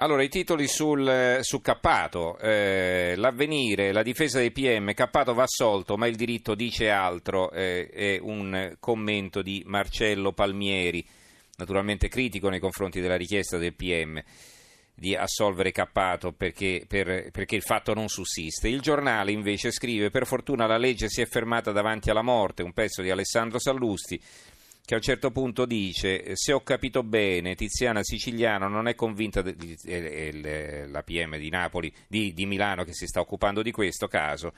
Allora, i titoli sul, su Cappato, eh, l'avvenire, la difesa dei PM, Cappato va assolto ma il diritto dice altro, eh, è un commento di Marcello Palmieri, naturalmente critico nei confronti della richiesta del PM di assolvere Cappato perché, per, perché, il fatto non sussiste. Il giornale invece scrive per fortuna la legge si è fermata davanti alla morte, un pezzo di Alessandro Sallusti che a un certo punto dice se ho capito bene Tiziana Siciliano non è convinta de, de, la PM di Napoli di, di Milano che si sta occupando di questo caso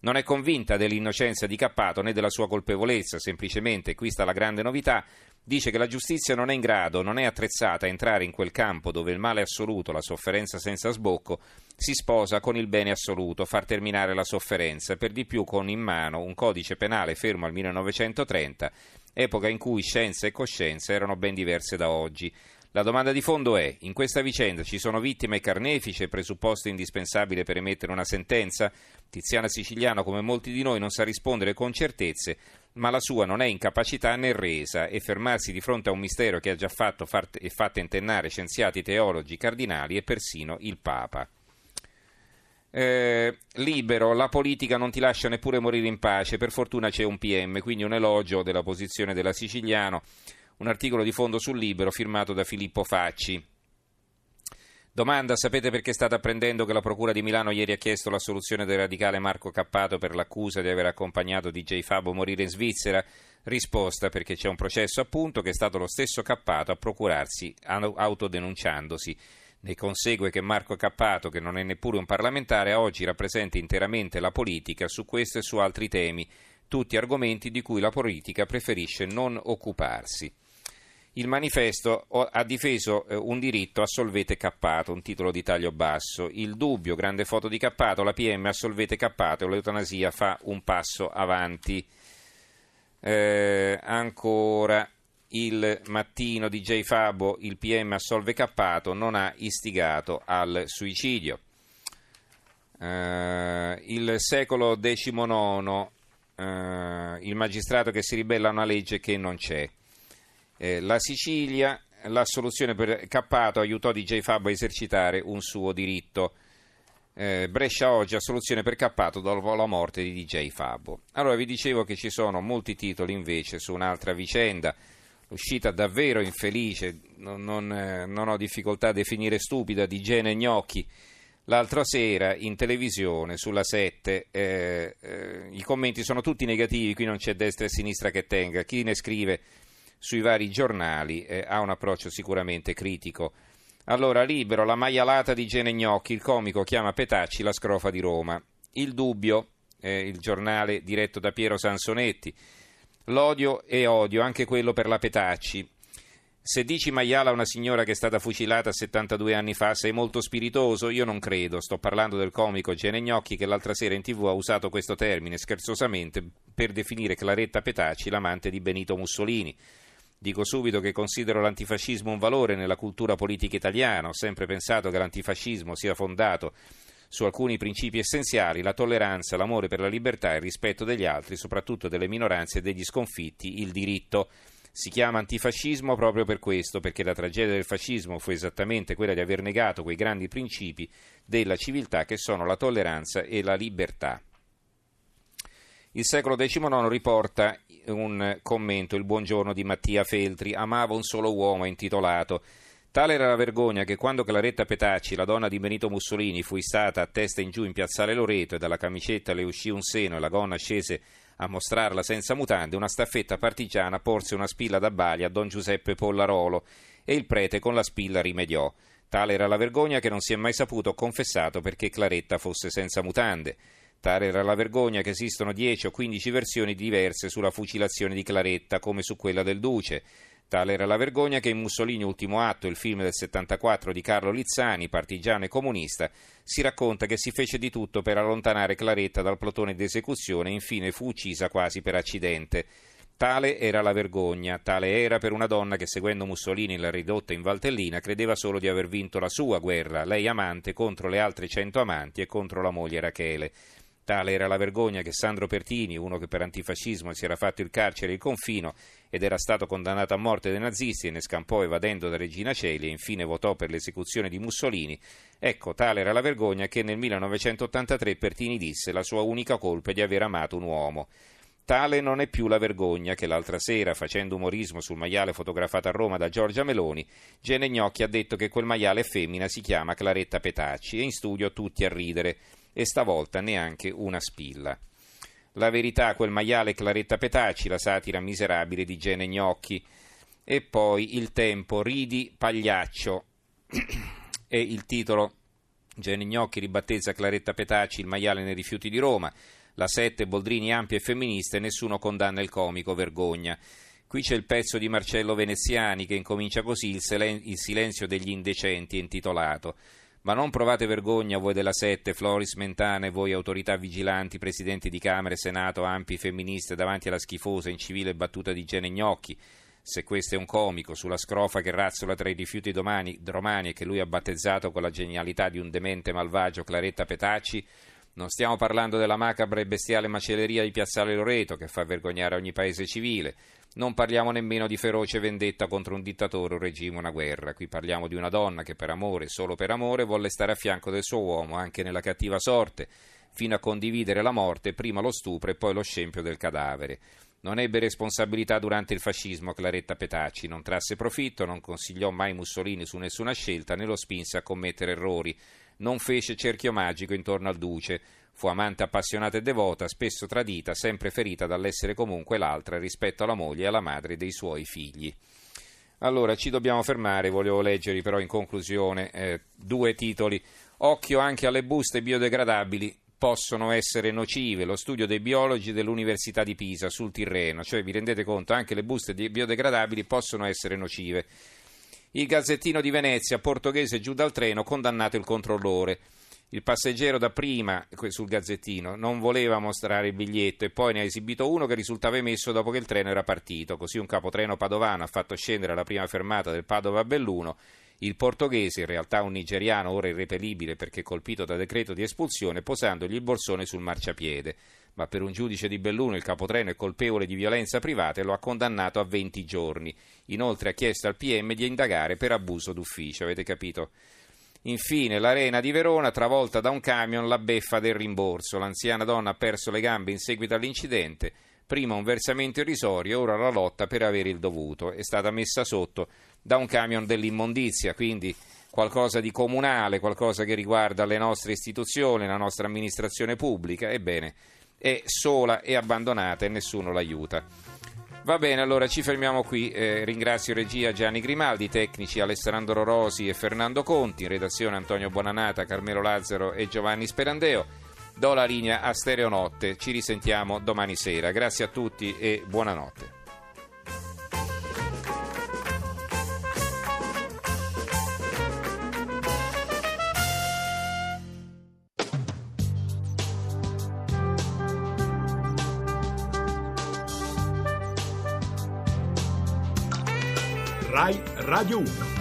non è convinta dell'innocenza di Cappato né della sua colpevolezza, semplicemente, qui sta la grande novità, dice che la giustizia non è in grado, non è attrezzata a entrare in quel campo dove il male assoluto, la sofferenza senza sbocco, si sposa con il bene assoluto, far terminare la sofferenza, per di più con in mano un codice penale fermo al 1930 epoca in cui scienza e coscienza erano ben diverse da oggi. La domanda di fondo è, in questa vicenda ci sono vittime e carnefici presupposto indispensabile per emettere una sentenza? Tiziana Siciliano, come molti di noi, non sa rispondere con certezze, ma la sua non è incapacità né resa e fermarsi di fronte a un mistero che ha già fatto e fatto intennare scienziati, teologi, cardinali e persino il Papa. Eh, libero, la politica non ti lascia neppure morire in pace, per fortuna c'è un PM, quindi un elogio della posizione della Siciliano, un articolo di fondo sul libero firmato da Filippo Facci. Domanda, sapete perché state apprendendo che la Procura di Milano ieri ha chiesto l'assoluzione del radicale Marco Cappato per l'accusa di aver accompagnato DJ Fabo a morire in Svizzera? Risposta, perché c'è un processo appunto che è stato lo stesso Cappato a procurarsi autodenunciandosi. Ne consegue che Marco Cappato, che non è neppure un parlamentare, oggi rappresenta interamente la politica su questo e su altri temi, tutti argomenti di cui la politica preferisce non occuparsi. Il manifesto ha difeso eh, un diritto assolvete Cappato, un titolo di taglio basso. Il dubbio, grande foto di Cappato, la PM assolvete Cappato, l'eutanasia fa un passo avanti. Eh, ancora il mattino di J. Fabo, il PM assolve Cappato, non ha istigato al suicidio. Uh, il secolo XIX, uh, il magistrato che si ribella a una legge che non c'è. Uh, la Sicilia, la soluzione per Cappato aiutò DJ Fabo a esercitare un suo diritto. Brescia oggi, a soluzione per Cappato dopo la morte di DJ Fabo. Allora vi dicevo che ci sono molti titoli invece su un'altra vicenda uscita davvero infelice, non, non, eh, non, ho difficoltà a definire stupida, di Gene Gnocchi. L'altra sera in televisione sulla 7 eh, eh, i commenti sono tutti negativi, qui non c'è destra e sinistra che tenga. Chi ne scrive sui vari giornali eh, ha un approccio sicuramente critico. Allora, libero, la maialata di Gene Gnocchi, il comico chiama Petacci la scrofa di Roma. Il dubbio, eh, il giornale diretto da Piero Sansonetti. L'odio è odio, anche quello per la Petacci. Se dici maiala a una signora che è stata fucilata 72 anni fa, sei molto spiritoso? Io non credo. Sto parlando del comico Gene Gnocchi che l'altra sera in tv ha usato questo termine scherzosamente per definire Claretta Petacci l'amante di Benito Mussolini. Dico subito che considero l'antifascismo un valore nella cultura politica italiana. Ho sempre pensato che l'antifascismo sia fondato su alcuni principi essenziali, la tolleranza, l'amore per la libertà il rispetto degli altri, soprattutto delle minoranze e degli sconfitti, il diritto. Si chiama antifascismo proprio per questo, perché la tragedia del fascismo fu esattamente quella di aver negato quei grandi principi della civiltà che sono la tolleranza e la libertà. Il secolo XIX riporta un commento, il buongiorno di Mattia Feltri, amava un solo uomo intitolato Tale era la vergogna che quando Claretta Petacci, la donna di Benito Mussolini, fu istata a testa in giù in piazzale Loreto e dalla camicetta le uscì un seno e la gonna scese a mostrarla senza mutande, una staffetta partigiana porse una spilla da bali a don Giuseppe Pollarolo e il prete con la spilla rimediò. Tale era la vergogna che non si è mai saputo confessato perché Claretta fosse senza mutande. Tale era la vergogna che esistono 10 o 15 versioni diverse sulla fucilazione di Claretta, come su quella del Duce. Tale era la vergogna che in Mussolini Ultimo Atto, il film del 74 di Carlo Lizzani, partigiano e comunista, si racconta che si fece di tutto per allontanare Claretta dal plotone di esecuzione e infine fu uccisa quasi per accidente. Tale era la vergogna, tale era per una donna che seguendo Mussolini la ridotta in Valtellina credeva solo di aver vinto la sua guerra, lei amante contro le altre cento amanti e contro la moglie Rachele. Tale era la vergogna che Sandro Pertini, uno che per antifascismo si era fatto il carcere e il confino ed era stato condannato a morte dai nazisti e ne scampò evadendo da Regina Celi e infine votò per l'esecuzione di Mussolini, ecco, tale era la vergogna che nel 1983 Pertini disse la sua unica colpa è di aver amato un uomo. Tale non è più la vergogna che l'altra sera, facendo umorismo sul maiale fotografato a Roma da Giorgia Meloni, Gene Gnocchi ha detto che quel maiale femmina si chiama Claretta Petacci e in studio tutti a ridere e stavolta neanche una spilla. La verità, quel maiale Claretta Petacci, la satira miserabile di Gene Gnocchi. E poi il tempo, ridi pagliaccio. e il titolo Gene Gnocchi ribattezza Claretta Petacci, il maiale nei rifiuti di Roma. La sette Boldrini ampia e femminista e nessuno condanna il comico, vergogna. Qui c'è il pezzo di Marcello Veneziani che incomincia così il, silenzio degli indecenti intitolato. Ma non provate vergogna voi della Sette, Floris Mentana e voi autorità vigilanti, presidenti di Camere, Senato, ampi femministe davanti alla schifosa incivile battuta di Gene Gnocchi. Se questo è un comico sulla scrofa che razzola tra i rifiuti domani, romani e che lui ha battezzato con la genialità di un demente malvagio Claretta Petacci, non stiamo parlando della macabra e bestiale macelleria di Piazzale Loreto che fa vergognare ogni paese civile. Non parliamo nemmeno di feroce vendetta contro un dittatore, un regime, una guerra. Qui parliamo di una donna che per amore, solo per amore, volle stare a fianco del suo uomo, anche nella cattiva sorte, fino a condividere la morte, prima lo stupro e poi lo scempio del cadavere. Non ebbe responsabilità durante il fascismo Claretta Petacci, non trasse profitto, non consigliò mai Mussolini su nessuna scelta né lo spinse a commettere errori. Non fece cerchio magico intorno al duce, Fu amante appassionata e devota, spesso tradita, sempre ferita dall'essere comunque l'altra rispetto alla moglie e alla madre dei suoi figli. Allora, ci dobbiamo fermare, volevo leggervi però in conclusione eh, due titoli. Occhio anche alle buste biodegradabili, possono essere nocive. Lo studio dei biologi dell'Università di Pisa sul Tirreno, cioè vi rendete conto, anche le buste biodegradabili possono essere nocive. Il Gazzettino di Venezia, portoghese giù dal treno, condannato il controllore. Il passeggero da prima sul gazzettino non voleva mostrare il biglietto e poi ne ha esibito uno che risultava emesso dopo che il treno era partito. Così un capotreno padovano ha fatto scendere alla prima fermata del Padova a Belluno il portoghese, in realtà un nigeriano ora irrepelibile perché colpito da decreto di espulsione, posandogli il borsone sul marciapiede. Ma per un giudice di Belluno il capotreno è colpevole di violenza privata e lo ha condannato a 20 giorni. Inoltre ha chiesto al PM di indagare per abuso d'ufficio. Avete capito? Infine, l'arena di Verona, travolta da un camion, la beffa del rimborso. L'anziana donna ha perso le gambe in seguito all'incidente. Prima un versamento irrisorio, ora la lotta per avere il dovuto. È stata messa sotto da un camion dell'immondizia, quindi qualcosa di comunale, qualcosa che riguarda le nostre istituzioni, la nostra amministrazione pubblica. Ebbene, è sola e abbandonata e nessuno l'aiuta. Va bene, allora ci fermiamo qui. Eh, ringrazio regia Gianni Grimaldi, tecnici Alessandro Rosi e Fernando Conti, in redazione Antonio Buonanata, Carmelo Lazzaro e Giovanni Sperandeo. Do la linea a Stereonotte. Ci risentiamo domani sera. Grazie a tutti e buonanotte. Rai Radio 1.